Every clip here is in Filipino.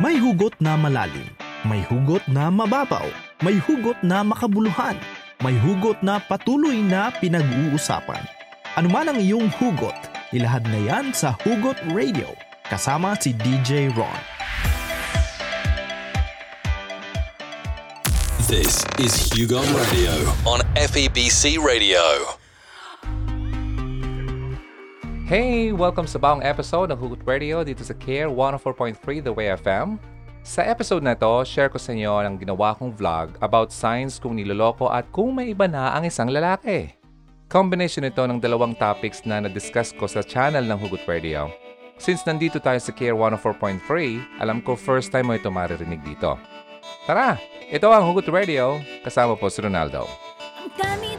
May hugot na malalim, may hugot na mababaw, may hugot na makabuluhan, may hugot na patuloy na pinag-uusapan. Ano man ang iyong hugot, ilahad na yan sa Hugot Radio kasama si DJ Ron. This is Hugo Radio on FEBC Radio. Hey! Welcome sa bagong episode ng Hugot Radio dito sa Care 104.3 The Way FM. Sa episode na to, share ko sa inyo ang ginawa kong vlog about signs kung niloloko at kung may iba na ang isang lalaki. Combination ito ng dalawang topics na na-discuss ko sa channel ng Hugot Radio. Since nandito tayo sa Care 104.3, alam ko first time mo ito maririnig dito. Tara! Ito ang Hugot Radio, kasama po si Ronaldo. Ang dami-dami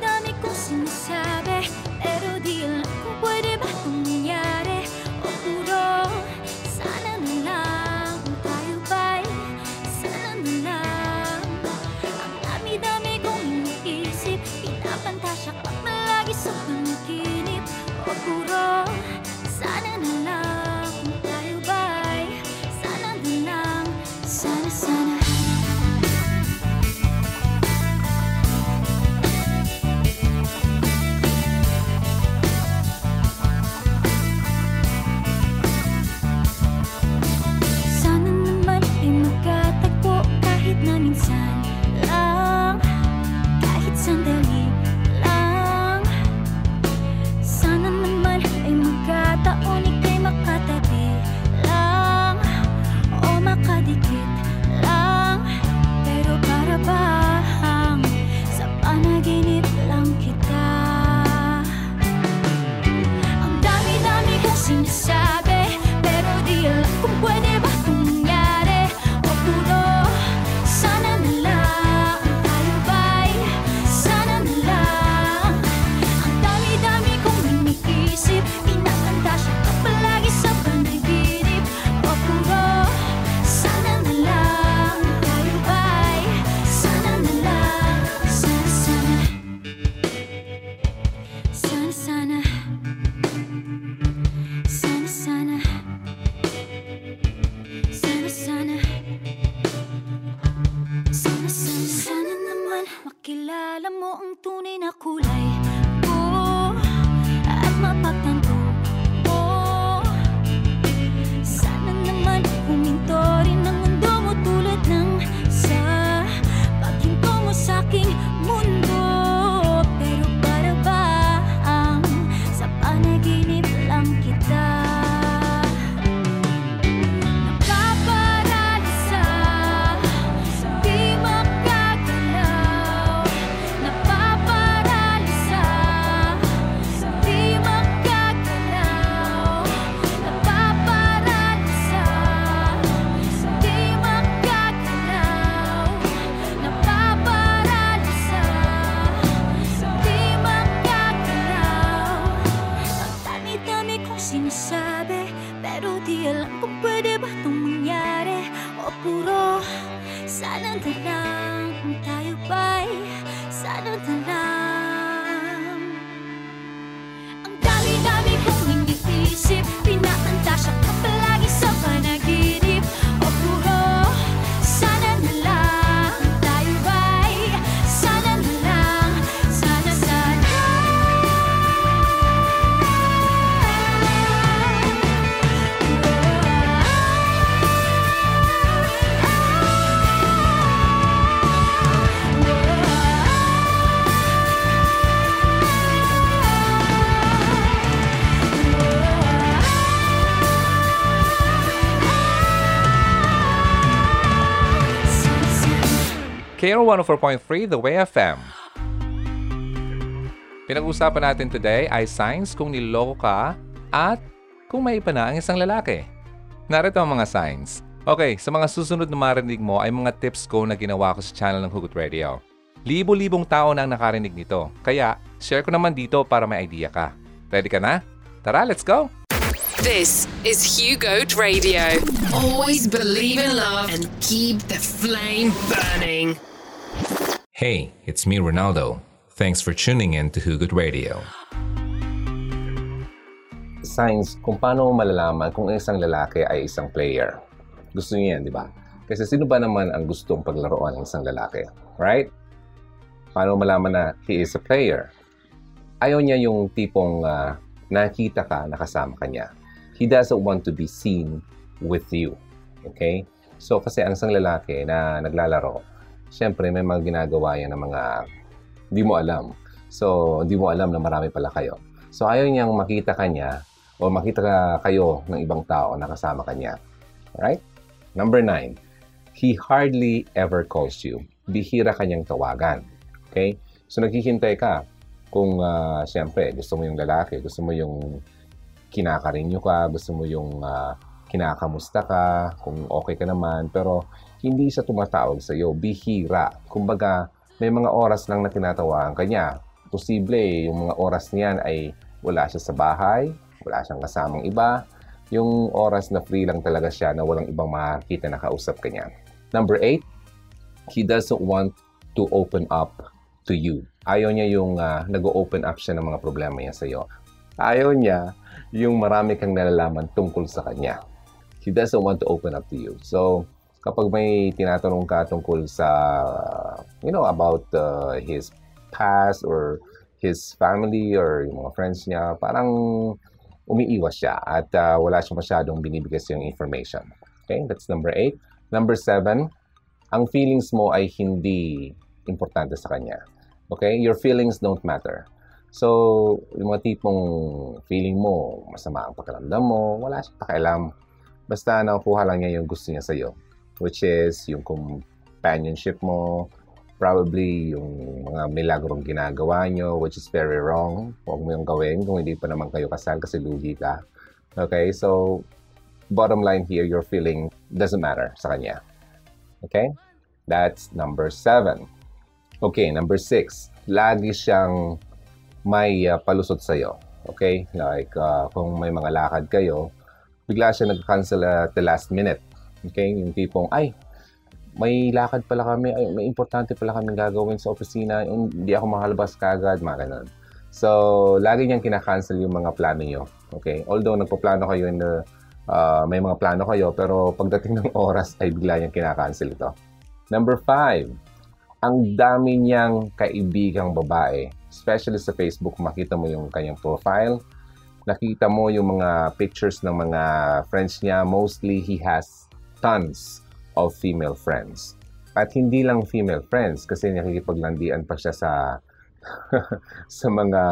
Sana na lang tayo ba'y Sana na KRO 104.3 The Way FM. Pinag-usapan natin today ay signs kung niloloko ka at kung may iba na ang isang lalaki. Narito ang mga signs. Okay, sa mga susunod na marinig mo ay mga tips ko na ginawa ko sa channel ng Hugot Radio. Libo-libong tao na ang nakarinig nito. Kaya, share ko naman dito para may idea ka. Ready ka na? Tara, let's go! This is Hugo Radio. Always believe in love and keep the flame burning. Hey, it's me, Ronaldo. Thanks for tuning in to Hugot Radio. signs kung paano malalaman kung ang isang lalaki ay isang player. Gusto niya yan, di ba? Kasi sino ba naman ang gustong paglaruan ng isang lalaki? Right? Paano malaman na he is a player? Ayaw niya yung tipong ah, nakita ka, nakasama ka niya. He doesn't want to be seen with you. Okay? So, kasi ang isang lalaki na naglalaro, syempre may mga ginagawa yan ng mga hindi mo alam. So, hindi mo alam na marami pala kayo. So, ayaw niyang makita ka niya o makita ka kayo ng ibang tao na kasama ka niya. Alright? Number nine, he hardly ever calls you. Bihira kanyang tawagan. Okay? So, naghihintay ka kung uh, siyempre gusto mo yung lalaki, gusto mo yung kinakarinyo ka, gusto mo yung ah, kinakamusta ka, kung okay ka naman, pero hindi siya tumatawag sa iyo, bihira. Kumbaga, may mga oras lang na tinatawagan ka niya. Posible, eh, yung mga oras niyan ay wala siya sa bahay, wala siyang kasamang iba. Yung oras na free lang talaga siya na walang ibang makakita na kausap ka niya. Number eight, he doesn't want to open up to you. Ayaw niya yung ah, nag-open up siya ng mga problema niya sa iyo. Ayaw niya yung marami kang nalalaman tungkol sa kanya. He doesn't want to open up to you. So, kapag may tinatanong ka tungkol sa, you know, about uh, his past or his family or yung mga friends niya, parang umiiwas siya at uh, wala siya masyadong binibigay sa yung information. Okay, that's number eight. Number seven, ang feelings mo ay hindi importante sa kanya. Okay, your feelings don't matter. So, yung mga tipong feeling mo, masama ang pakiramdam mo, wala siyang pakialam. Basta nakukuha lang niya yung gusto niya sa'yo. Which is yung companionship mo, probably yung mga milagrong ginagawa nyo, which is very wrong. Huwag mo yung gawin kung hindi pa naman kayo kasal kasi lugi ka. Okay, so bottom line here, your feeling doesn't matter sa kanya. Okay? That's number seven. Okay, number six. Lagi siyang may uh, palusot sa'yo. Okay? Like, uh, kung may mga lakad kayo, bigla siya nag-cancel at the last minute. Okay? Yung tipong, ay, may lakad pala kami, ay, may importante pala kami gagawin sa opisina, hindi ako makalabas kagad, mga ganun. So, lagi niyang kinakancel yung mga plano niyo. Okay? Although, nagpaplano kayo in uh, may mga plano kayo, pero pagdating ng oras ay bigla niyang kinakancel ito. Number five, ang dami niyang kaibigang babae. Especially sa Facebook, makita mo yung kanyang profile. Nakita mo yung mga pictures ng mga friends niya. Mostly, he has tons of female friends. At hindi lang female friends kasi nakikipaglandian pa siya sa sa mga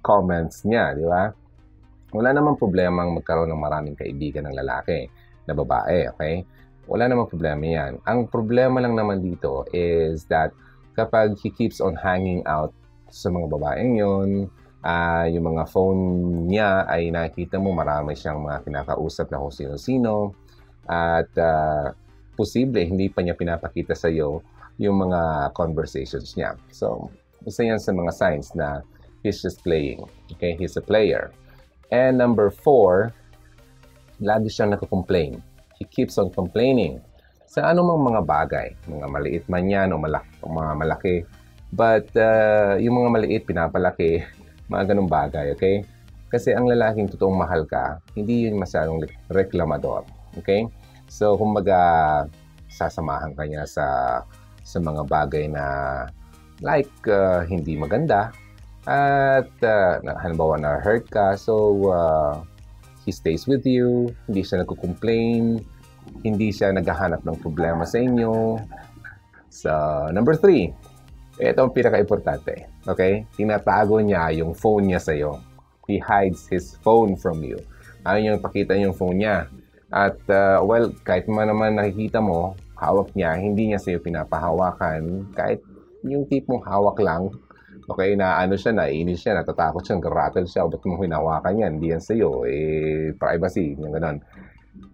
comments niya, di ba? Wala namang problema ang magkaroon ng maraming kaibigan ng lalaki na babae, okay? Wala namang problema yan. Ang problema lang naman dito is that kapag he keeps on hanging out sa mga babaeng yun, ah, yung mga phone niya ay nakikita mo marami siyang mga kinakausap na kung sino-sino at ah, posible hindi pa niya pinapakita sa iyo yung mga conversations niya. So, isa yan sa mga signs na he's just playing. Okay? He's a player. And number four, lagi siyang nagko-complain. He keeps on complaining sa anumang mga bagay. Mga maliit man yan o malaki, mga malaki. But uh, yung mga maliit, pinapalaki, mga ganung bagay, okay? Kasi ang lalaking totoong mahal ka, hindi yun masyadong reklamador. Okay? So, kumbaga, sasamahan ka niya sa, sa mga bagay na like uh, hindi maganda at uh, halimbawa na hurt ka so uh, he stays with you hindi siya nagko-complain hindi siya naghahanap ng problema sa inyo. So number three ito ang pinaka-importante okay? Tinatago niya yung phone niya sa iyo he hides his phone from you. Ayaw niyang pakita yung phone niya at uh, well kahit man naman nakikita mo hawak niya hindi niya sa iyo pinapahawakan kahit yung tipong hawak lang Okay, na ano siya, naiinis siya, natatakot siya, rattle siya, ba't mo hinawakan yan? Hindi yan sa'yo, eh, privacy, yung ganun.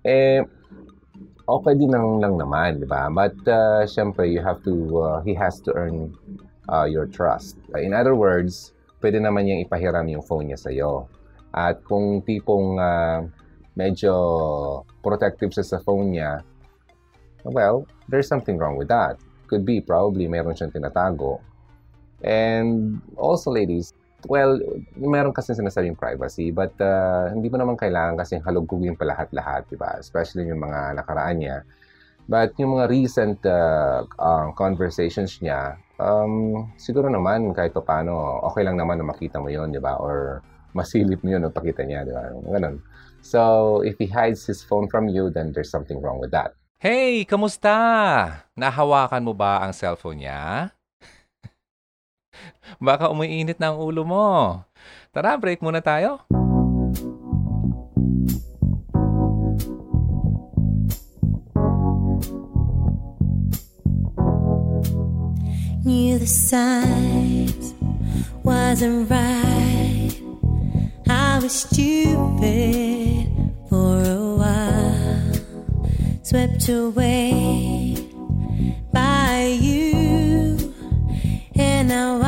Eh, okay din lang, lang naman, di ba? But, uh, syempre, you have to, uh, he has to earn uh, your trust. In other words, pwede naman niyang ipahiram yung phone niya sa'yo. At kung tipong uh, medyo protective siya sa phone niya, well, there's something wrong with that. Could be, probably, meron siyang tinatago. And also, ladies, well, meron kasi sinasabing privacy, but uh, hindi mo naman kailangan kasi halugugin pa lahat-lahat, di ba? Especially yung mga nakaraan niya. But yung mga recent uh, uh, conversations niya, um, siguro naman kahit pa paano, okay lang naman na makita mo yon di ba? Or masilip mo yun o pakita niya, di ba? Ganun. So, if he hides his phone from you, then there's something wrong with that. Hey, kamusta? Nahawakan mo ba ang cellphone niya? Baka umiinit na ang ulo mo. Tara, break muna tayo. Knew the signs wasn't right. Was stupid for a while, swept away by you, and now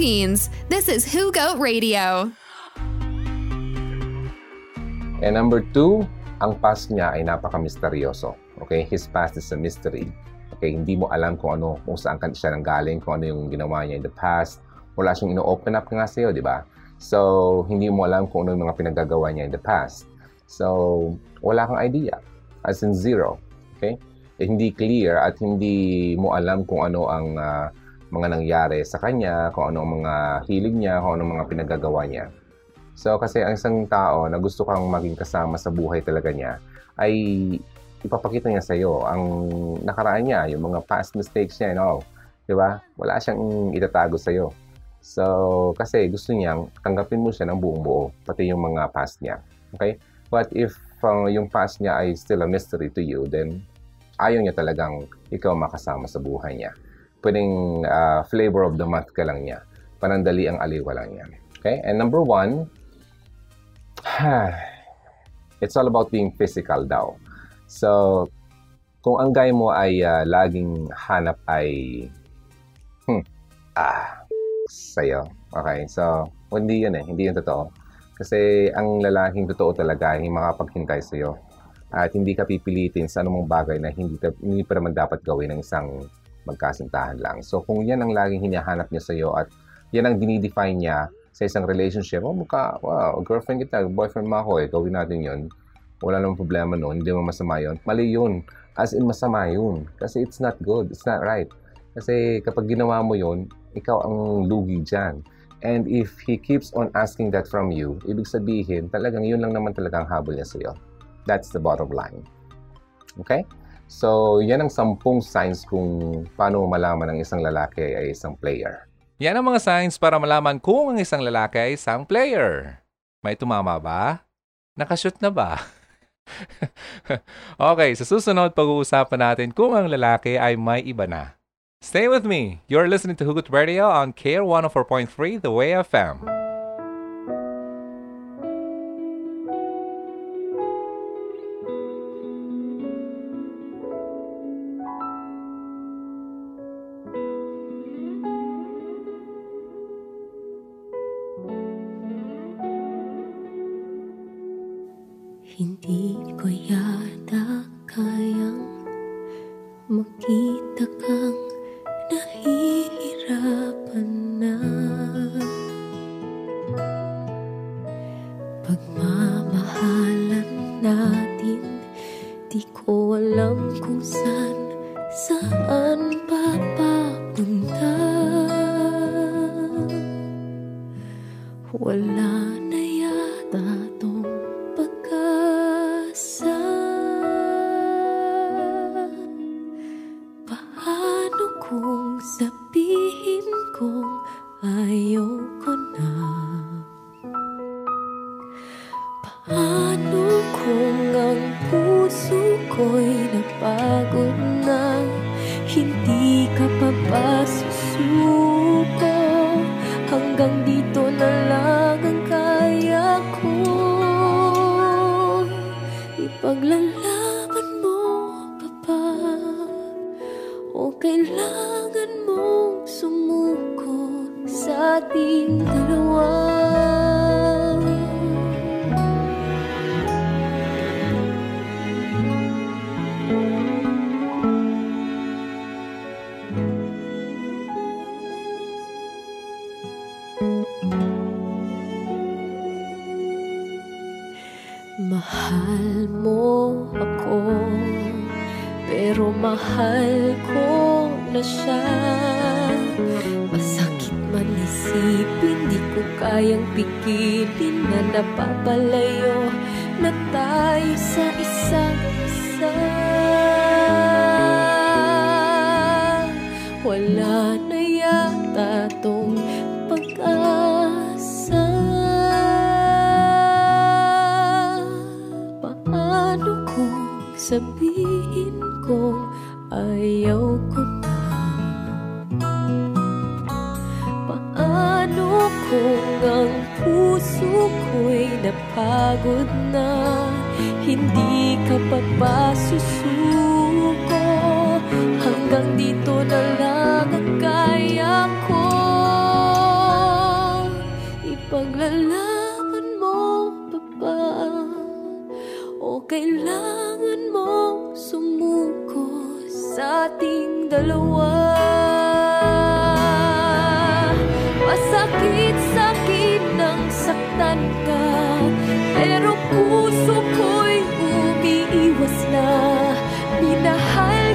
Philippines, this is Who Goat Radio. And number two, ang past niya ay napaka-misteryoso. Okay? His past is a mystery. Okay? Hindi mo alam kung ano, kung saan ka siya nanggaling, kung ano yung ginawa niya in the past. Wala siyang ino-open up nga sa'yo, di ba? So, hindi mo alam kung ano yung mga pinaggagawa niya in the past. So, wala kang idea. As in zero. Okay? Eh, hindi clear at hindi mo alam kung ano ang ah, mga nangyari sa kanya, kung ano ang mga hilig niya, kung ano ang mga pinaggagawa niya. So, kasi ang isang tao na gusto kang maging kasama sa buhay talaga niya, ay ipapakita niya sa iyo ang nakaraan niya, yung mga past mistakes niya and all. Di ba? Wala siyang itatago sa iyo. So, kasi gusto niyang tanggapin mo siya ng buong buo, pati yung mga past niya. Okay? But if uh, yung past niya ay still a mystery to you, then ayaw niya talagang ikaw makasama sa buhay niya. Pwedeng uh, flavor of the month ka lang niya. Panandali ang aliwa lang niya. Okay? And number one, it's all about being physical daw. So, kung ang guy mo ay ah, laging hanap ay hmm, ah, sa'yo. Okay, so, hindi yun eh. Hindi yun totoo. Kasi ang lalaking totoo talaga ay makapaghintay sa'yo. At hindi ka pipilitin sa anumang bagay na hindi, ka, hindi pa naman dapat gawin ng isang magkasintahan lang. So, kung yan ang laging hinahanap niya sa'yo at yan ang dinidefine niya sa isang relationship, oh, mukha, wow, girlfriend kita, boyfriend mo ako eh, gawin natin yun. Wala namang problema noon, hindi mo masama yun. Mali yun. As in, masama yun. Kasi it's not good. It's not right. Kasi kapag ginawa mo yun, ikaw ang lugi dyan. And if he keeps on asking that from you, ibig sabihin, talagang yun lang naman talagang habol niya sa'yo. That's the bottom line. Okay? So, yan ang sampung signs kung paano malaman ng isang lalaki ay isang player. Yan ang mga signs para malaman kung ang isang lalaki ay isang player. May tumama ba? Nakashoot na ba? okay, sa susunod pag-uusapan natin kung ang lalaki ay may iba na. Stay with me. You're listening to Hugot Radio on KR 104.3 The Way FM. Mahal mo ako Pero mahal ko na siya. Masakit man isipin Di ko kayang pigilin Na napapalayo Na tayo sa isang isa. Wala na yata tong sabihin kong ayaw ko na. Paano kung ang puso ko'y napagod na? Hindi ka pa ba susuko? Hanggang dito na lang ang kaya ko. Ipaglalaban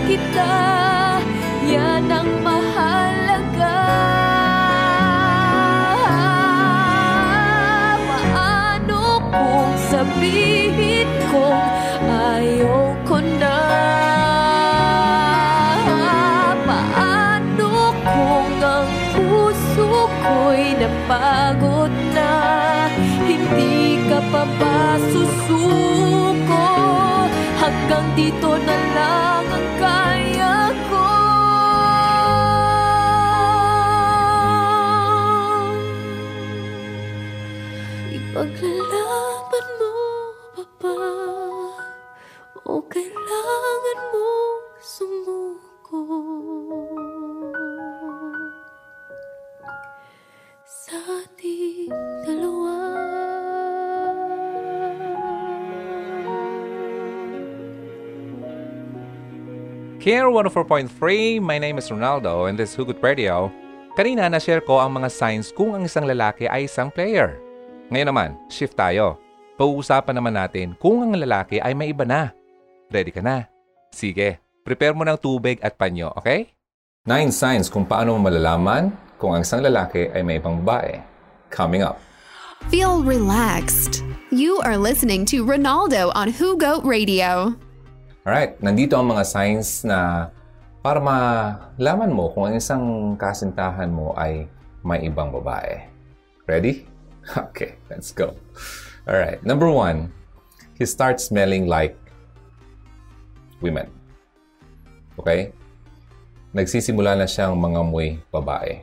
kita Hanggang dito na lang ang kaya Care 104.3, my name is Ronaldo and this is Hugot Radio. Kanina na-share ko ang mga signs kung ang isang lalaki ay isang player. Ngayon naman, shift tayo. Pag-uusapan naman natin kung ang lalaki ay may iba na. Ready ka na? Sige, prepare mo ng tubig at panyo, okay? Nine signs kung paano mo malalaman kung ang isang lalaki ay may ibang babae. Coming up. Feel relaxed. You are listening to Ronaldo on Who Goat Radio. Alright, nandito ang mga signs na para malaman mo kung ang isang kasintahan mo ay may ibang babae. Ready? Okay, let's go. Alright, number one, he starts smelling like women. Okay? Nagsisimula na siyang mangamoy babae.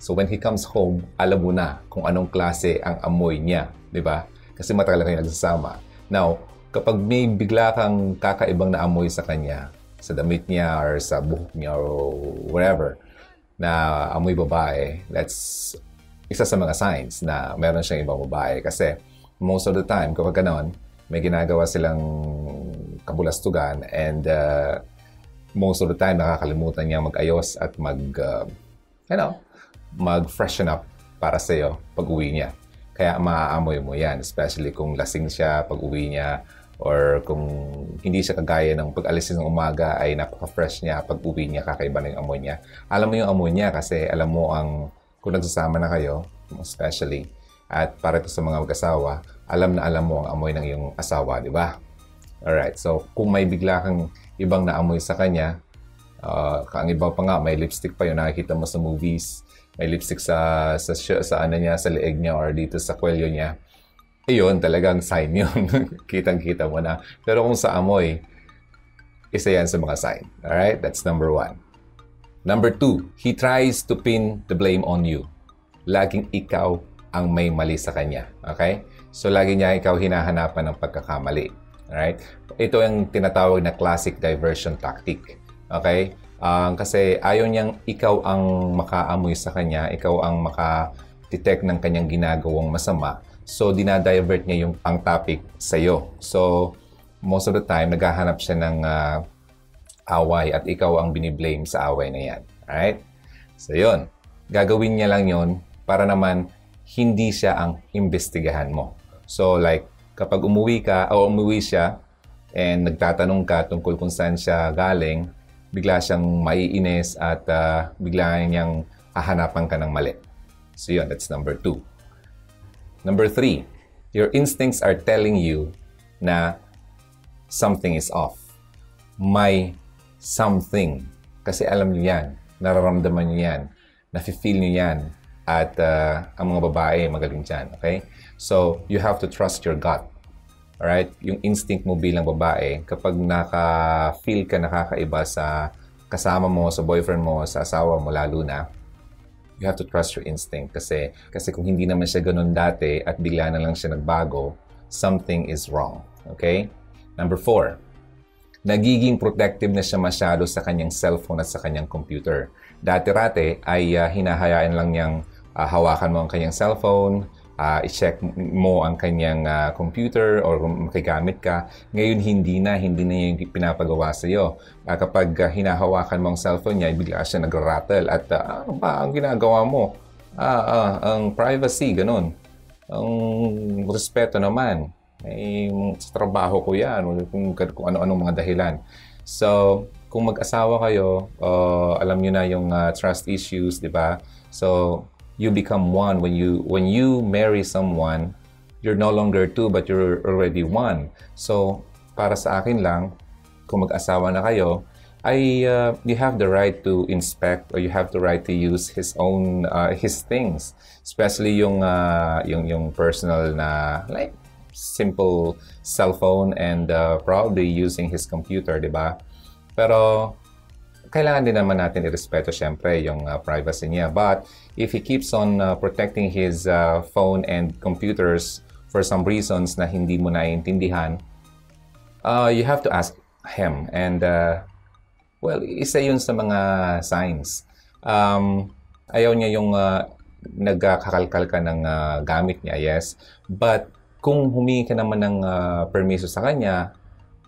So when he comes home, alam mo na kung anong klase ang amoy niya, di ba? Kasi matagal na kayo nagsasama. Now, kapag may bigla kang kakaibang na amoy sa kanya, sa damit niya or sa buhok niya or wherever, na amoy babae, that's isa sa mga signs na meron siyang ibang babae. Kasi most of the time, kapag ganon, may ginagawa silang kabulastugan and uh, most of the time nakakalimutan niya mag-ayos at mag, uh, you know, mag-freshen up para sa'yo pag uwi niya. Kaya maaamoy mo yan, especially kung lasing siya pag uwi niya or kung hindi siya kagaya ng pag-alis ng umaga ay napaka-fresh niya pag uwi niya, kakaiba na yung amoy niya. Alam mo yung amoy niya kasi alam mo ang, kung nagsasama na kayo, especially, at para ito sa mga mag-asawa, alam na alam mo ang amoy ng iyong asawa, di ba? Alright, so kung may bigla kang ibang naamoy sa kanya, uh, ang iba pa nga, may lipstick pa yun, nakikita mo sa movies, may lipstick sa, sa, sa ano niya, sa leeg niya or dito sa kwelyo niya, iyon, talagang sign yun. Kitang-kita mo na. Pero kung sa amoy, isa yan sa mga sign. Alright? That's number one. Number two, he tries to pin the blame on you. Laging ikaw ang may mali sa kanya. Okay? So, lagi niya ikaw hinahanapan ng pagkakamali. Alright? Ito yung tinatawag na classic diversion tactic. Okay? Um, kasi ayaw niyang ikaw ang makaamoy sa kanya, ikaw ang maka-detect ng kanyang ginagawang masama. So, dinadivert niya yung ang topic sa iyo. So, most of the time, naghahanap siya ng uh, away at ikaw ang biniblame sa away na yan. Alright? So, yun. Gagawin niya lang yon para naman hindi siya ang imbestigahan mo. So, like, kapag umuwi ka o umuwi siya and nagtatanong ka tungkol kung saan siya galing, bigla siyang maiinis at uh, bigla niyang hahanapan ka ng mali. So, yun. That's number two. Number three, your instincts are telling you na something is off. May something. Kasi alam niyo yan. Nararamdaman niyo yan. Nafe-feel niyo yan. At uh, ang mga babae, magaling dyan. Okay? So, you have to trust your gut. Alright? Yung instinct mo bilang babae, kapag naka-feel ka nakakaiba sa kasama mo, sa boyfriend mo, sa asawa mo lalo na, you have to trust your instinct kasi kasi kung hindi naman siya ganun dati at bigla na lang siya nagbago, something is wrong. Okay? Number four, nagiging protective na siya masyado sa kanyang cellphone at sa kanyang computer. Dati-rate ay uh, hinahayaan lang niyang uh, hawakan mo ang kanyang cellphone, uh, i-check mo ang kanyang uh, computer or kung makigamit ka. Ngayon, hindi na. Hindi na yung pinapagawa sa iyo. Uh, kapag uh, hinahawakan mo ang cellphone niya, bigla siya nag-rattle. At uh, ano ba ang ginagawa mo? Uh, uh, ang privacy, ganun. Ang respeto naman. Eh, sa trabaho ko yan. Kung, kung ano-anong mga dahilan. So, kung mag-asawa kayo, uh, alam niyo na yung uh, trust issues, di ba? So, you become one. When you when you marry someone you're no longer two but you're already one. So para sa akin lang kung mag-asawa na kayo ay uh, you have the right to inspect or you have the right to use his own uh, his things. Especially yung uh, yung yung personal na like simple cellphone and uh, probably using his computer di ba? Pero kailangan din naman natin irespeto syempre yung uh, privacy niya. But if he keeps on uh, protecting his uh, phone and computers for some reasons na hindi mo naiintindihan, uh, you have to ask him. And, uh, well, isa yun sa mga signs. Um, ayaw niya yung uh, nagkakalkal ka ng uh, gamit niya, yes. But kung humingi ka naman ng uh, permiso sa kanya,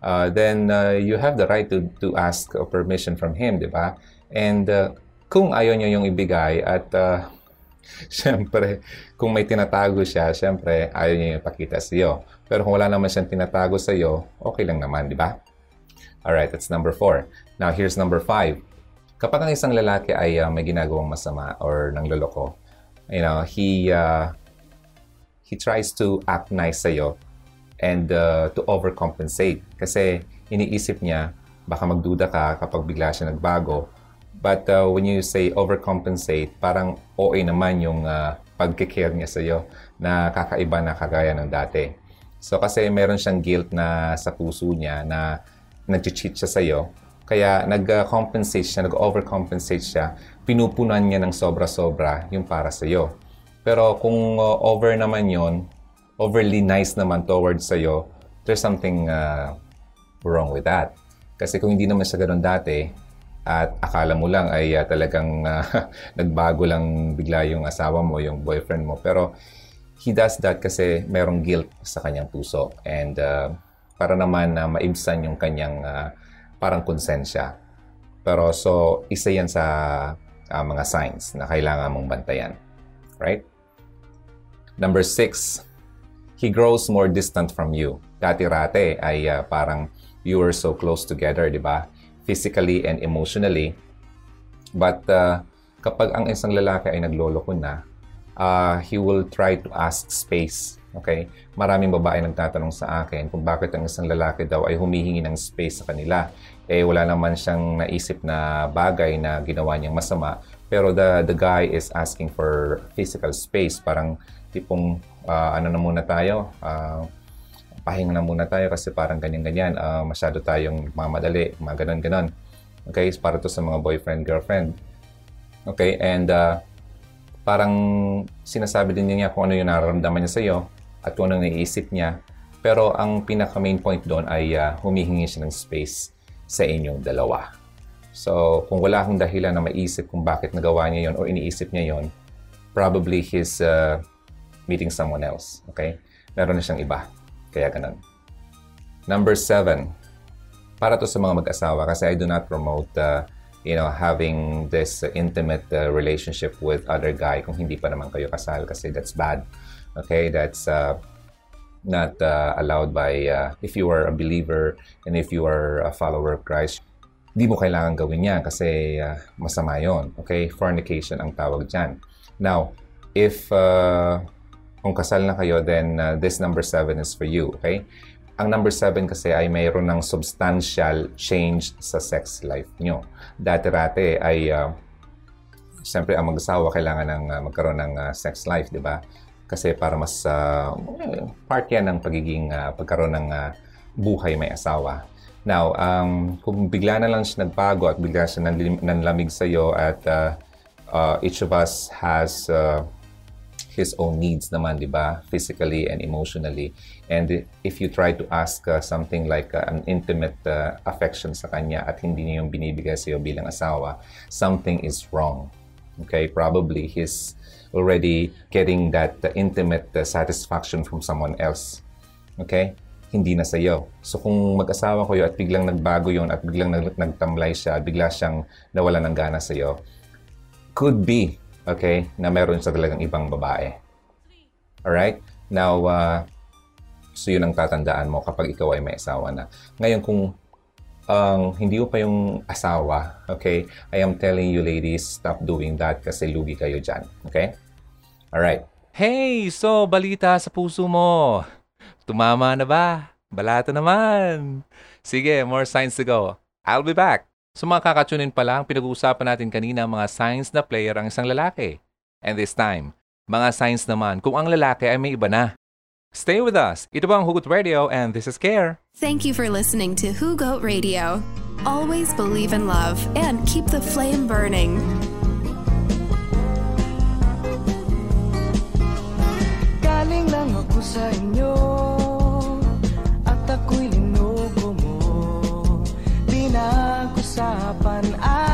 uh, then uh, you have the right to to ask uh, permission from him, di ba? And uh, kung ayaw niya yung ibigay at uh, Siyempre, kung may tinatago siya, siyempre, ayaw niya yung ipakita sa iyo. Pero kung wala naman siyang tinatago sa iyo, okay lang naman, di ba? Alright, that's number four. Now, here's number five. Kapag ang isang lalaki ay uh, may ginagawang masama or nangloloko, you know, he, uh, he tries to act nice sa iyo and uh, to overcompensate. Kasi iniisip niya, baka magduda ka kapag bigla siya nagbago. But uh, when you say overcompensate, parang OA naman yung uh, pagkikare niya sa iyo na kakaiba na kagaya ng dati. So kasi meron siyang guilt na sa puso niya na nag-cheat siya sa iyo. Kaya nag-compensate siya, nag-overcompensate siya. Pinupunan niya ng sobra-sobra yung para sa iyo. Pero kung uh, over naman yon, overly nice naman towards sa iyo, there's something uh, wrong with that. Kasi kung hindi naman siya ganun dati, at akala mo lang ay uh, talagang uh, nagbago lang bigla yung asawa mo, yung boyfriend mo. Pero he does that kasi merong guilt sa kanyang puso. And uh, para naman na uh, maibsan yung kanyang uh, parang konsensya. Pero so, isa yan sa uh, mga signs na kailangan mong bantayan. Right? Number six, he grows more distant from you. Dati-rate ay uh, parang you were so close together, di ba? Physically and emotionally. But uh, kapag ang isang lalaki ay nagloloko na, uh, he will try to ask space. Okay? Maraming babae nagtatanong sa akin kung bakit ang isang lalaki daw ay humihingi ng space sa kanila. Eh, wala naman siyang naisip na bagay na ginawa niyang masama. Pero the, the guy is asking for physical space. Parang tipong, uh, ano na muna tayo, uh, pahinga na muna tayo kasi parang ganyan-ganyan, uh, masyado tayong mamadali, mga ganon-ganon. Okay, para to sa mga boyfriend, girlfriend. Okay, and uh, parang sinasabi din niya kung ano yung nararamdaman niya sa iyo at kung ano naiisip niya. Pero ang pinaka-main point doon ay uh, humihingi siya ng space sa inyong dalawa. So, kung wala akong dahilan na maisip kung bakit nagawa niya yon o iniisip niya yon, probably he's uh, meeting someone else. Okay? Meron na siyang iba. Kaya ganun. Number seven, para to sa mga mag-asawa kasi I do not promote uh, you know, having this uh, intimate uh, relationship with other guy kung hindi pa naman kayo kasal kasi that's bad. Okay, that's uh, not uh, allowed by uh, if you are a believer and if you are a follower of Christ. Di mo kailangan gawin yan kasi uh, masama yon. Okay, fornication ang tawag dyan. Now, if uh, kung kasal na kayo, then uh, this number 7 is for you, okay? Ang number 7 kasi ay mayroon ng substantial change sa sex life nyo. Dati-rate ay, uh, siyempre ang mag-asawa kailangan ng uh, magkaroon ng uh, sex life, di ba? Kasi para mas uh, part yan ng pagiging uh, pagkaroon ng uh, buhay may asawa. Now, um, kung bigla na lang siya nagbago at bigla siya nanlamig sa iyo at uh, uh, each of us has uh, his own needs naman, di ba? Physically and emotionally. And if you try to ask uh, something like uh, an intimate uh, affection sa kanya at hindi niya yung binibigay sa iyo bilang asawa, something is wrong. Okay? Probably he's already getting that uh, intimate uh, satisfaction from someone else. Okay? Hindi na sa iyo. So kung mag-asawa yun at biglang nagbago yon at biglang nag- nagtamlay siya, bigla siyang nawala ng gana sa iyo, could be okay, na meron sa talagang ibang babae. Alright? Now, uh, so yun ang tatandaan mo kapag ikaw ay may asawa na. Ngayon, kung um, hindi mo pa yung asawa, okay, I am telling you ladies, stop doing that kasi lugi kayo dyan. Okay? Alright. Hey! So, balita sa puso mo. Tumama na ba? Balata naman. Sige, more signs to go. I'll be back. Sa mga kakatunin pa lang, pinag-uusapan natin kanina mga signs na player ang isang lalaki. And this time, mga signs naman kung ang lalaki ay may iba na. Stay with us. Ito ba ang Hugot Radio and this is Care. Thank you for listening to Who Goat Radio. Always believe in love and keep the flame burning. Galing lang ako sa inyo Pinag-usapan alas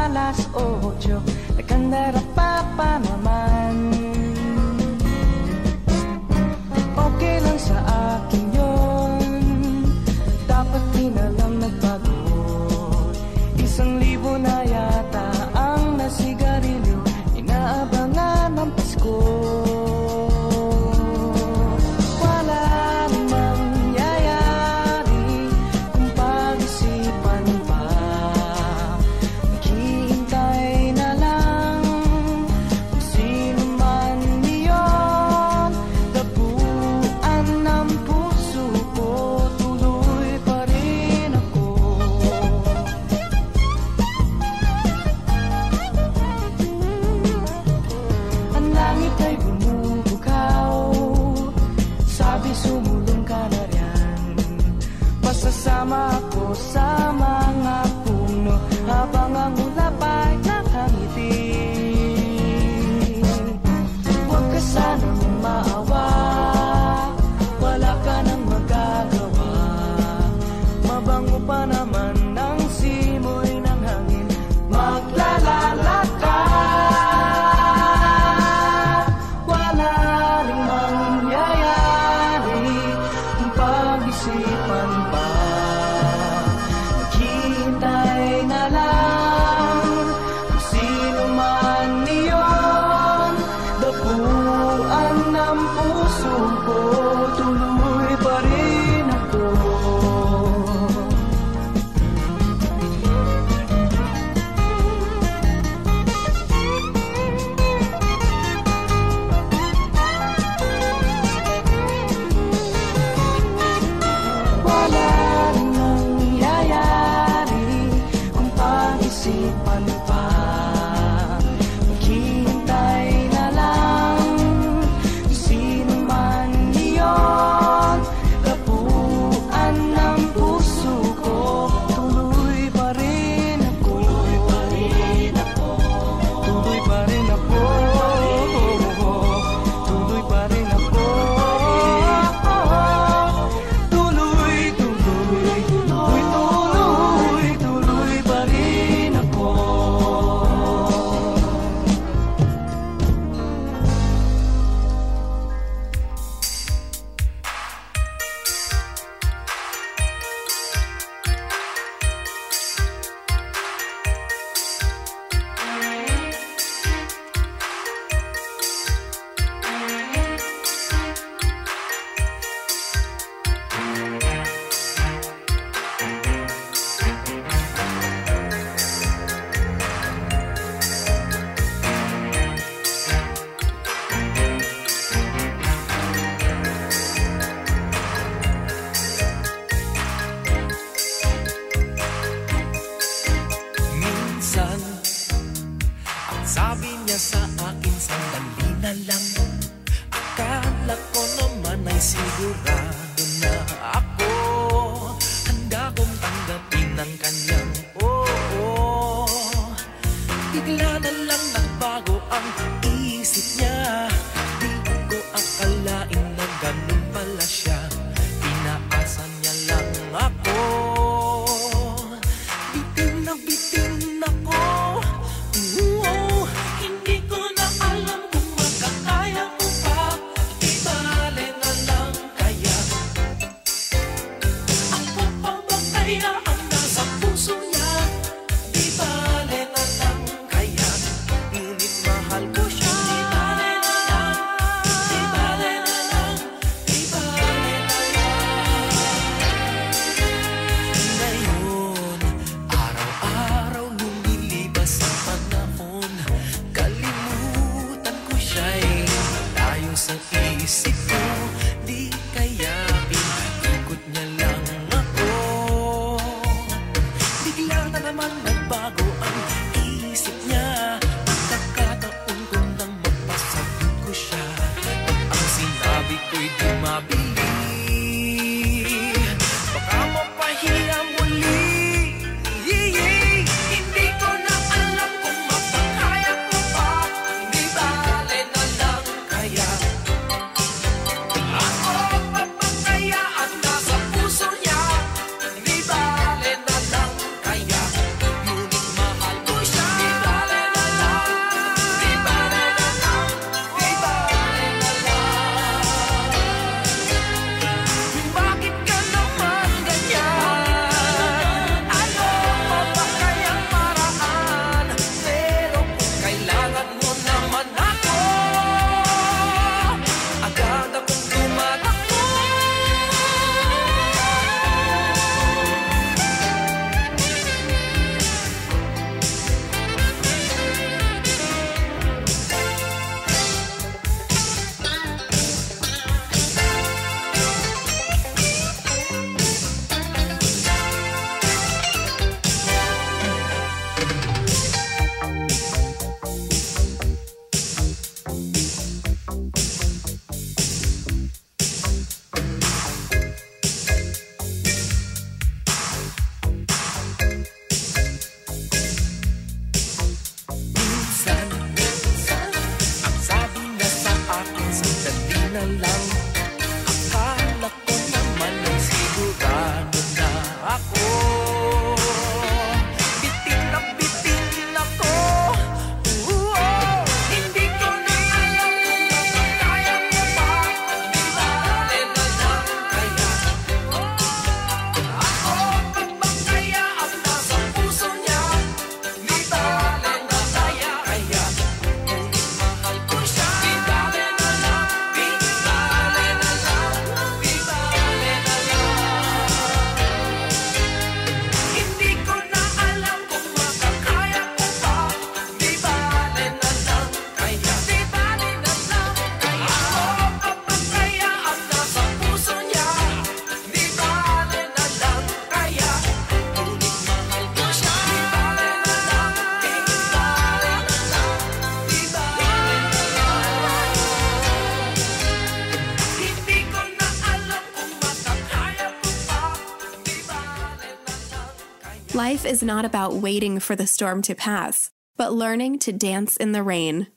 is not about waiting for the storm to pass, but learning to dance in the rain.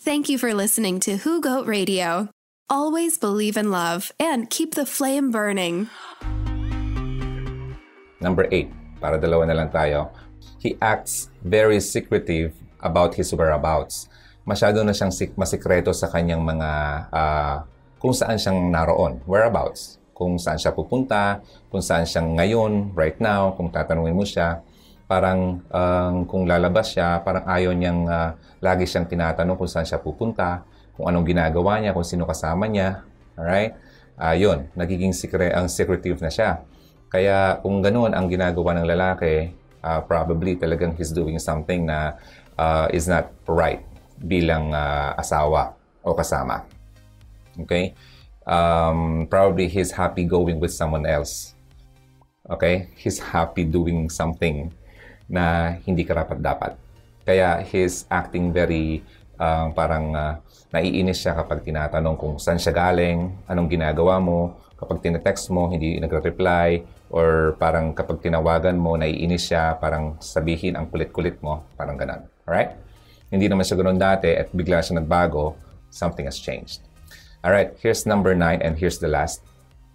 Thank you for listening to Who Goat Radio. Always believe in love and keep the flame burning. Number eight, para dalawa na lang tayo. He acts very secretive about his whereabouts. Masyado na siyang sik- masikreto sa kanyang mga ah, kung saan siyang naroon, whereabouts. Kung saan siya pupunta, kung saan siyang ngayon, right now, kung tatanungin mo siya, parang ang kung lalabas siya, parang ayaw niyang ah, lagi siyang tinatanong kung saan siya pupunta, kung anong ginagawa niya, kung sino kasama niya. Alright? Ayun, nagiging secre- ang secretive na siya. Kaya kung ganoon ang ginagawa ng lalaki, ah, probably talagang he's doing something na ah, is not right bilang ah, asawa o kasama. Okay? Um, probably he's happy going with someone else. Okay? He's happy doing something na hindi karapat-dapat. Kaya he's acting very ah, parang ah, naiinis siya kapag tinatanong kung saan siya galing, anong ginagawa mo, kapag tinetext mo, hindi nagre-reply, Or parang kapag tinawagan mo, naiinis siya, parang sabihin ang kulit-kulit mo, parang ganun. Alright? Hindi naman siya ganun dati at bigla siya nagbago, something has changed. Alright, here's number nine and here's the last.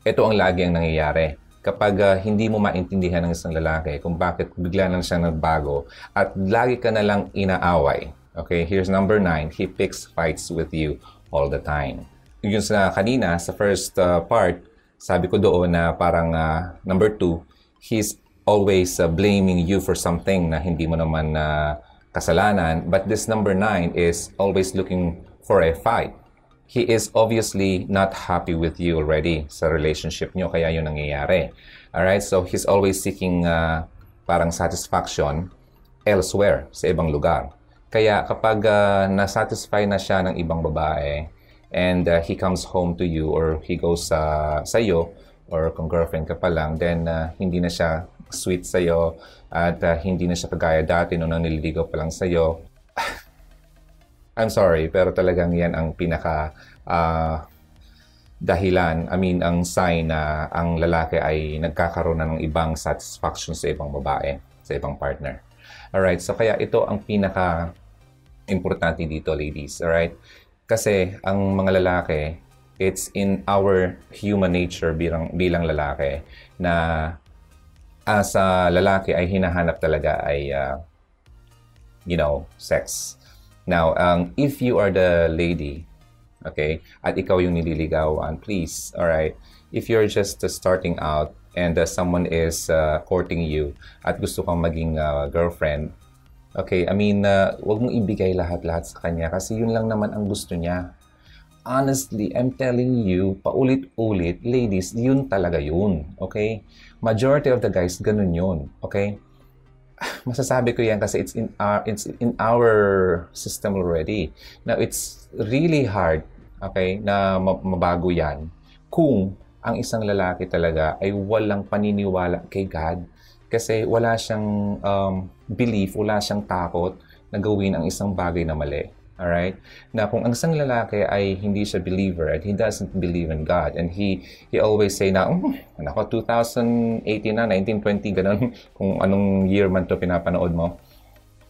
Ito ang lagi ang nangyayari. Kapag ah, hindi mo maintindihan ng isang lalaki kung bakit bigla lang siya nagbago at lagi ka na lang inaaway. Okay, here's number nine. He picks fights with you all the time. Yung sa kanina, sa first ah, part, sabi ko doon na parang ah, number two, he's always ah, blaming you for something na hindi mo naman na kasalanan. But this number nine is always looking for a fight he is obviously not happy with you already sa relationship nyo, kaya yun nangyayari. Alright, so he's always seeking uh, parang satisfaction elsewhere, sa ibang lugar. Kaya kapag uh, nasatisfy na siya ng ibang babae, and uh, he comes home to you or he goes sa sa iyo or kung girlfriend ka pa lang, then uh, hindi na siya sweet sa iyo at uh, hindi na siya kagaya dati nung nililigaw pa lang sa iyo. I'm sorry, pero talagang yan ang pinaka ah, dahilan, I mean, ang sign na ang lalaki ay nagkakaroon na ng ibang satisfaction sa ibang babae, sa ibang partner. Alright, so kaya ito ang pinaka importante dito, ladies. Alright? Kasi ang mga lalaki, it's in our human nature bilang, bilang lalaki na as a lalaki ay hinahanap talaga ay ah, you know, sex. Now, um, if you are the lady, okay, at ikaw yung nililigawan, please, alright, if you're just uh, starting out and uh, someone is uh, courting you at gusto kang maging uh, girlfriend, okay, I mean, uh, wag mong ibigay lahat-lahat sa kanya kasi yun lang naman ang gusto niya. Honestly, I'm telling you, paulit-ulit, ladies, yun talaga yun, okay? Majority of the guys, ganun yun, okay? masasabi ko yan kasi it's in our it's in our system already. Now it's really hard, okay, na ma- mabago yan kung ang isang lalaki talaga ay walang paniniwala kay God kasi wala siyang um, belief, wala siyang takot na gawin ang isang bagay na mali. Alright? Na kung ang isang lalaki ay hindi siya believer and he doesn't believe in God and he he always say na, um, nako, 2018 na, 1920, ganun, kung anong year man to pinapanood mo.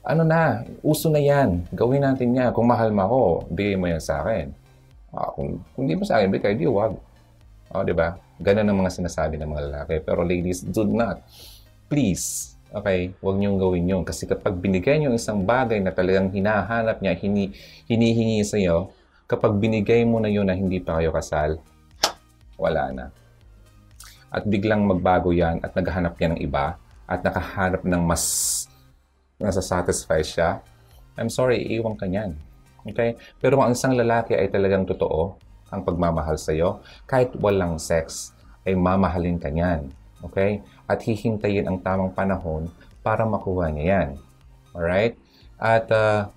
Ano na, uso na yan. Gawin natin yan. Kung mahal mo ako, bigay mo yan sa akin. Ah, kung, kung di mo sa akin, bigay, di wag. O, di ba? Ganun ang mga sinasabi ng mga lalaki. Pero ladies, do not. Please, Okay, huwag niyong gawin yun. Kasi kapag binigay niyo isang bagay na talagang hinahanap niya, hini, hinihingi sa iyo, kapag binigay mo na yun na hindi pa kayo kasal, wala na. At biglang magbago yan at naghahanap yan ng iba at nakahanap ng mas nasasatisfy siya, I'm sorry, iiwan ka niyan. Okay? Pero ang isang lalaki ay talagang totoo, ang pagmamahal sa iyo, kahit walang sex, ay mamahalin ka niyan. Okay? At hihintayin ang tamang panahon para makuha niya yan. Alright? At uh,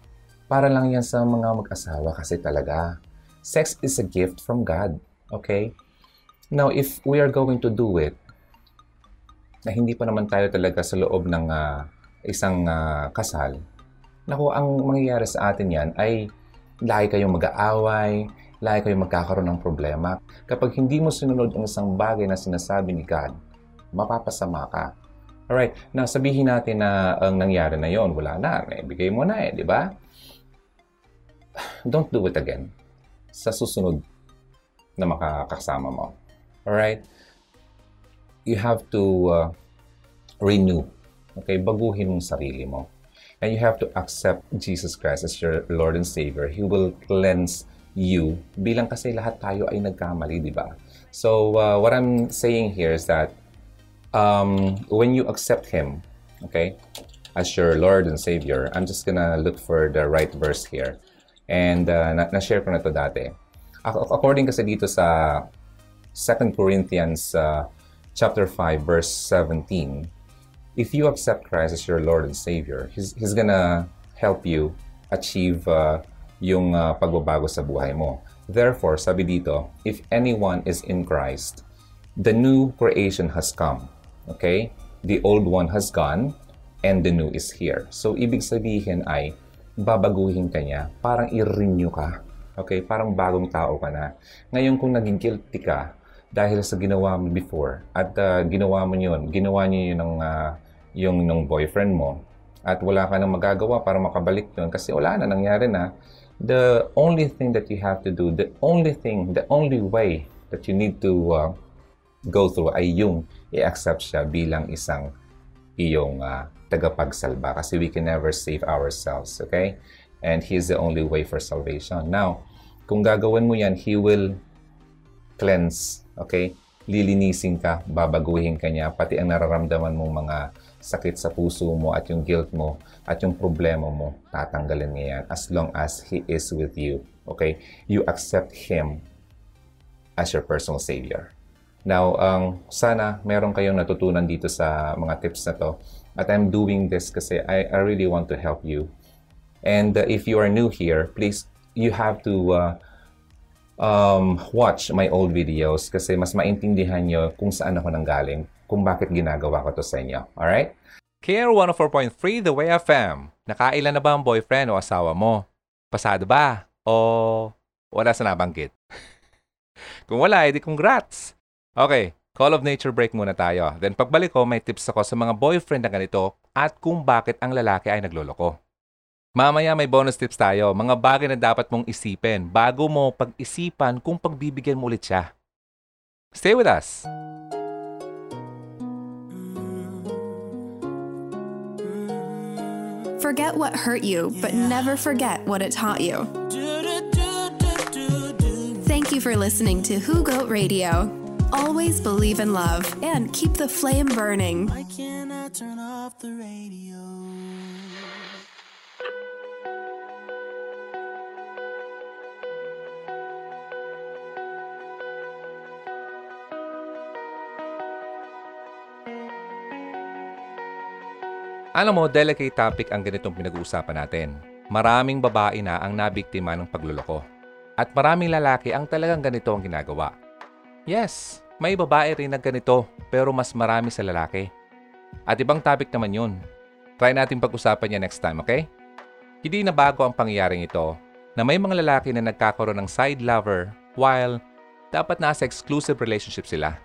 para lang yan sa mga mag-asawa kasi talaga. Sex is a gift from God. Okay? Now, if we are going to do it, na hindi pa naman tayo talaga sa loob ng ah, isang ah, kasal, naku, ang mangyayari sa atin yan ay lagi kayong mag-aaway, lagi kayong magkakaroon ng problema. Kapag hindi mo sinunod ang isang bagay na sinasabi ni God, mapapasama ka. Alright, now sabihin natin na ang nangyari na yon wala na, ibigay mo na eh, di ba? Don't do it again sa susunod na makakasama mo. Alright? You have to uh, renew. Okay? Baguhin mong sarili mo. And you have to accept Jesus Christ as your Lord and Savior. He will cleanse you. Bilang kasi lahat tayo ay nagkamali, di ba? So, uh, what I'm saying here is that um, when you accept Him, okay, as your Lord and Savior, I'm just gonna look for the right verse here. And uh, na- na-share ko na to dati. Ac- According kasi dito sa 2 Corinthians uh, chapter 5 verse 17, if you accept Christ as your Lord and Savior, He's, he's gonna help you achieve uh, yung uh, pagbabago sa buhay mo. Therefore, sabi dito, if anyone is in Christ, the new creation has come. Okay? The old one has gone, and the new is here. So, ibig sabihin ay, babaguhin ka niya, parang i-renew ka. Okay? Parang bagong tao ka na. Ngayon, kung naging guilty ka, dahil sa ginawa mo before at uh, ginawa mo yun, ginawa niyo yun ng, uh, yung ng boyfriend mo at wala ka nang magagawa para makabalik yun kasi wala na, nangyari na. The only thing that you have to do, the only thing, the only way that you need to uh, go through ay yung i-accept siya bilang isang iyong uh, tagapagsalba kasi we can never save ourselves, okay? And He's the only way for salvation. Now, kung gagawin mo yan, He will cleanse, okay? Lilinisin ka, babaguhin ka niya, pati ang nararamdaman mong mga sakit sa puso mo at yung guilt mo at yung problema mo, tatanggalin niya yan as long as He is with you, okay? You accept Him as your personal Savior. Now, um, sana meron kayong natutunan dito sa mga tips na to. At I'm doing this kasi I, I really want to help you. And uh, if you are new here, please, you have to uh, um, watch my old videos kasi mas maintindihan nyo kung saan ako nanggaling, kung bakit ginagawa ko to sa inyo. Alright? Care 104.3 The Way FM. Nakailan na ba ang boyfriend o asawa mo? Pasado ba? O wala sa nabanggit? kung wala, edi congrats! Okay, Call of Nature break muna tayo. Then pagbalik ko, may tips ako sa mga boyfriend na ganito at kung bakit ang lalaki ay nagloloko. Mamaya may bonus tips tayo, mga bagay na dapat mong isipin bago mo pag-isipan kung pagbibigyan mo ulit siya. Stay with us! Forget what hurt you, but never forget what it taught you. Thank you for listening to Who Goat Radio. Always believe in love and keep the flame burning. Why can't I turn off the radio? Alam mo, delicate topic ang ganitong pinag-uusapan natin. Maraming babae na ang nabiktima ng pagluloko. At maraming lalaki ang talagang ganito ang ginagawa. Yes, may babae rin na ganito pero mas marami sa lalaki. At ibang topic naman yun. Try natin pag-usapan niya next time, okay? Hindi na bago ang pangyayaring ito na may mga lalaki na nagkakaroon ng side lover while dapat nasa exclusive relationship sila.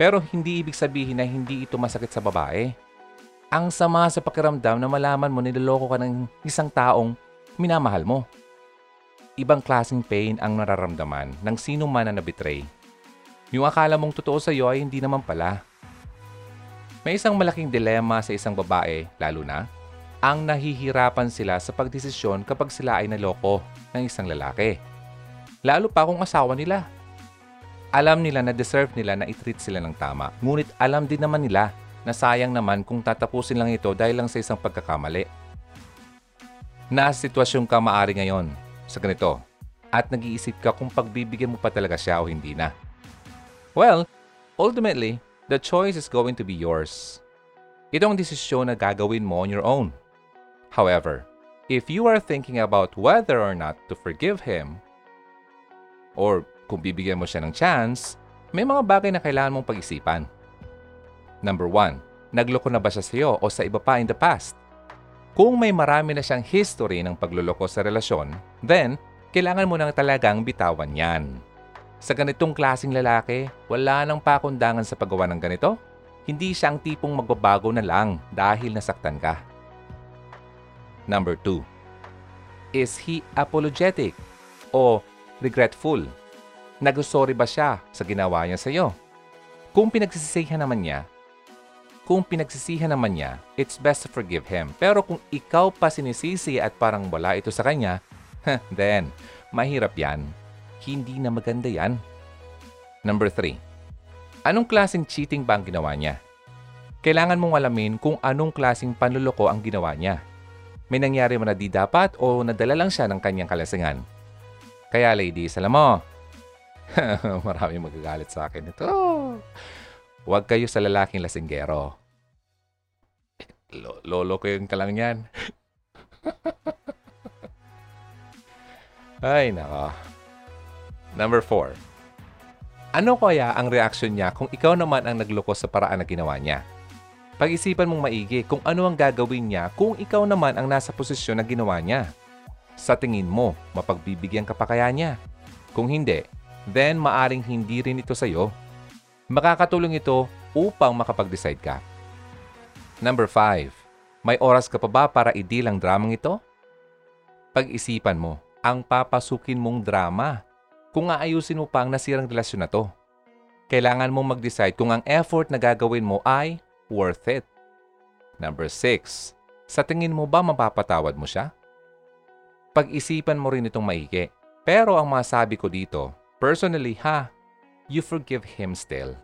Pero hindi ibig sabihin na hindi ito masakit sa babae. Ang sama sa pakiramdam na malaman mo niloloko ka ng isang taong minamahal mo. Ibang klaseng pain ang nararamdaman ng sino man na nabitray. Yung akala mong totoo sa iyo ay hindi naman pala. May isang malaking dilema sa isang babae, lalo na, ang nahihirapan sila sa pagdesisyon kapag sila ay naloko ng isang lalaki. Lalo pa kung asawa nila. Alam nila na deserve nila na itreat sila ng tama, ngunit alam din naman nila na sayang naman kung tatapusin lang ito dahil lang sa isang pagkakamali. Nasa sitwasyon ka maari ngayon sa ganito at nag-iisip ka kung pagbibigyan mo pa talaga siya o hindi na. Well, ultimately, the choice is going to be yours. Ito ang desisyon na gagawin mo on your own. However, if you are thinking about whether or not to forgive him, or kung bibigyan mo siya ng chance, may mga bagay na kailangan mong pag-isipan. Number one, nagloko na ba siya sa iyo o sa iba pa in the past? Kung may marami na siyang history ng pagluloko sa relasyon, then kailangan mo nang talagang bitawan yan. Sa ganitong klasing lalaki, wala nang pakundangan sa paggawa ng ganito. Hindi siya ang tipong magbabago na lang dahil nasaktan ka. Number 2. Is he apologetic o regretful? Nagsorry ba siya sa ginawa niya sa iyo? Kung pinagsisisihan naman niya, kung pinagsisihan naman niya, it's best to forgive him. Pero kung ikaw pa sinisisi at parang wala ito sa kanya, then, mahirap yan. Hindi na maganda yan. Number 3. Anong klaseng cheating ba ang ginawa niya? Kailangan mong alamin kung anong klaseng panluloko ang ginawa niya. May nangyari mo na di dapat o nadala lang siya ng kanyang kalasingan. Kaya ladies, alam mo, marami magagalit sa akin ito. Huwag kayo sa lalaking lasinggero. Lo- lolo ko yung kalang yan. Ay, nako. Number 4. Ano kaya ang reaksyon niya kung ikaw naman ang nagloko sa paraan na ginawa niya? Pag-isipan mong maigi kung ano ang gagawin niya kung ikaw naman ang nasa posisyon na ginawa niya. Sa tingin mo, mapagbibigyan ka pa kaya niya? Kung hindi, then maaring hindi rin ito sa'yo. Makakatulong ito upang makapag-decide ka. Number 5. May oras ka pa ba para i-deal ang dramang ito? Pag-isipan mo ang papasukin mong drama kung aayusin mo pa ang nasirang relasyon na to. Kailangan mong mag-decide kung ang effort na gagawin mo ay worth it. Number 6. Sa tingin mo ba mapapatawad mo siya? Pag-isipan mo rin itong maigi. Pero ang masabi ko dito, personally ha, you forgive him still.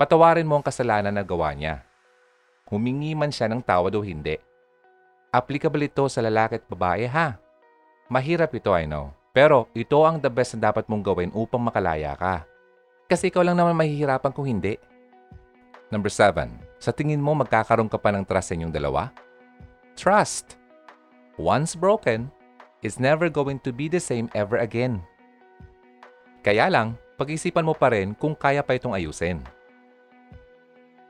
Patawarin mo ang kasalanan na gawa niya. Humingi man siya ng tawad o hindi. Applicable ito sa lalaki at babae ha. Mahirap ito, I know. Pero ito ang the best na dapat mong gawin upang makalaya ka. Kasi ikaw lang naman mahihirapan kung hindi. Number 7. Sa tingin mo magkakaroon ka pa ng trust sa inyong dalawa? Trust. Once broken, is never going to be the same ever again. Kaya lang, pag-isipan mo pa rin kung kaya pa itong ayusin.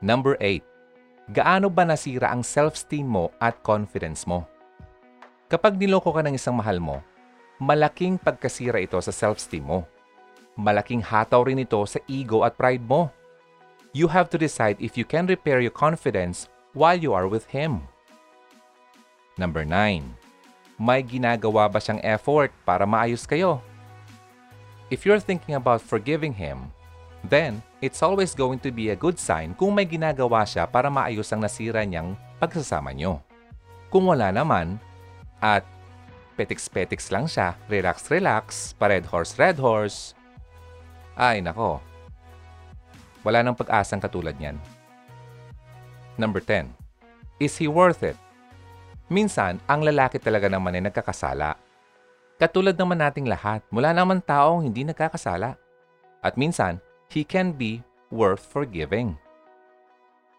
Number 8. Gaano ba nasira ang self-esteem mo at confidence mo? Kapag niloko ka ng isang mahal mo, malaking pagkasira ito sa self-esteem mo. Malaking hataw rin ito sa ego at pride mo. You have to decide if you can repair your confidence while you are with him. Number 9 may ginagawa ba siyang effort para maayos kayo? If you're thinking about forgiving him, then it's always going to be a good sign kung may ginagawa siya para maayos ang nasira niyang pagsasama niyo. Kung wala naman, at petiks-petiks lang siya, relax-relax, pa red horse, red horse, ay nako, wala nang pag-asang katulad niyan. Number 10. Is he worth it? Minsan, ang lalaki talaga naman ay nagkakasala. Katulad naman nating lahat, mula naman taong hindi nagkakasala. At minsan, he can be worth forgiving.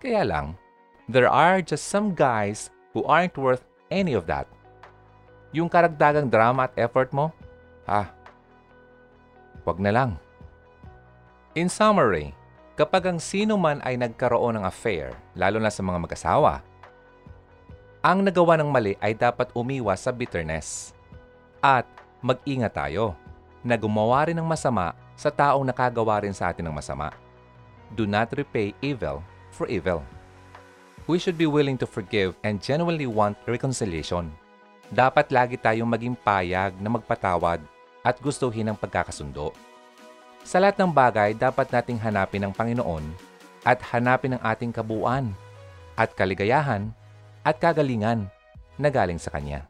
Kaya lang, there are just some guys who aren't worth any of that. Yung karagdagang drama at effort mo, ha, wag na lang. In summary, kapag ang sino man ay nagkaroon ng affair, lalo na sa mga mag-asawa, ang nagawa ng mali ay dapat umiwas sa bitterness. At mag-ingat tayo na gumawa rin ng masama sa taong nakagawa rin sa atin ng masama. Do not repay evil for evil. We should be willing to forgive and genuinely want reconciliation. Dapat lagi tayong maging payag na magpatawad at gustuhin ang pagkakasundo. Sa lahat ng bagay, dapat nating hanapin ang Panginoon at hanapin ang ating kabuuan at kaligayahan at kagalingan na galing sa Kanya.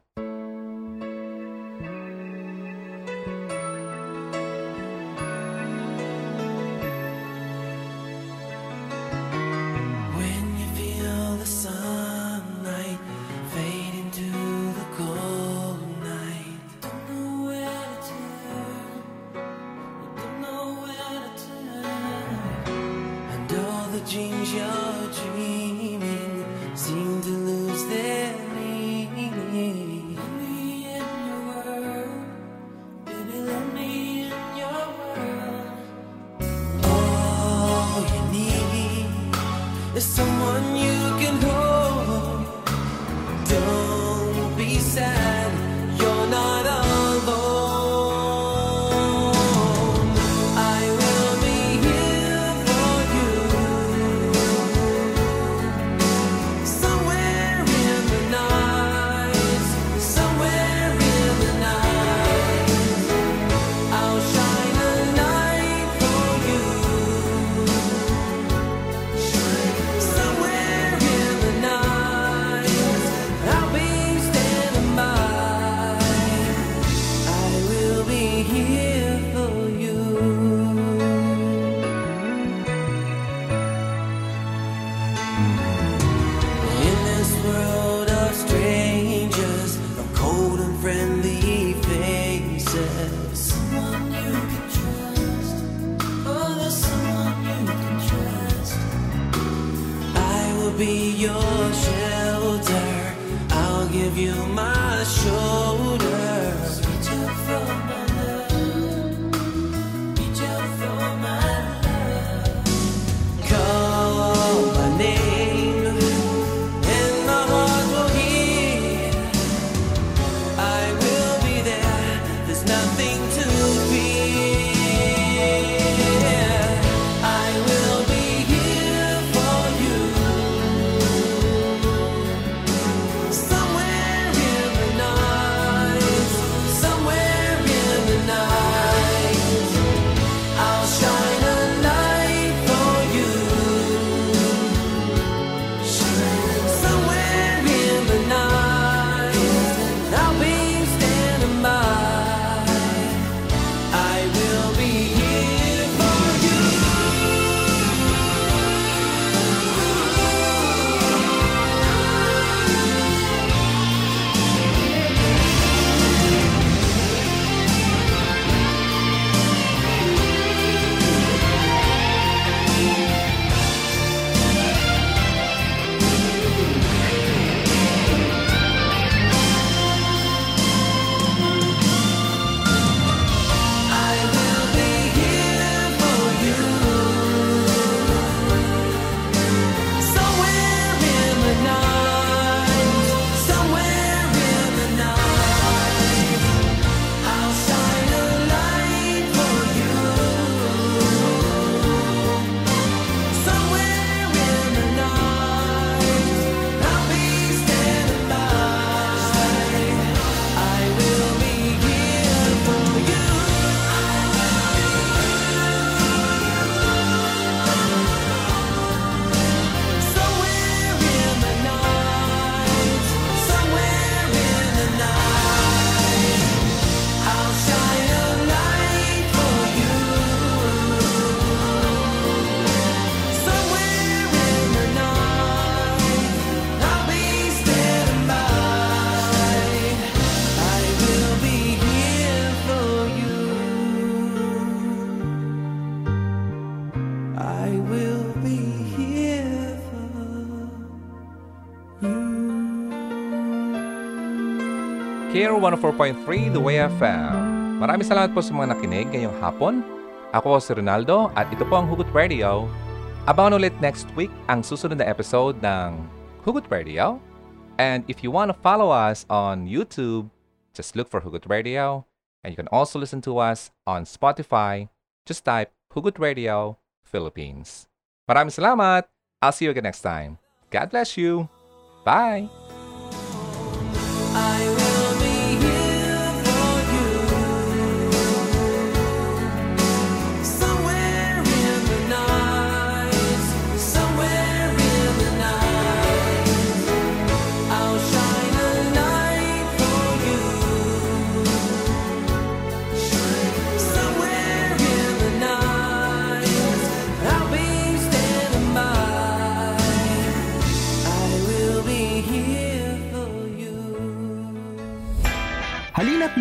The dreams you're dreaming. Seem to lose their Care 104.3 The Way FM. Maraming salamat po sa mga nakinig ngayong hapon. Ako si Ronaldo at ito po ang Hugot Radio. Abangan ulit next week ang susunod na episode ng Hugot Radio. And if you want to follow us on YouTube, just look for Hugot Radio. And you can also listen to us on Spotify. Just type Hugot Radio Philippines. Maraming salamat. I'll see you again next time. God bless you. Bye.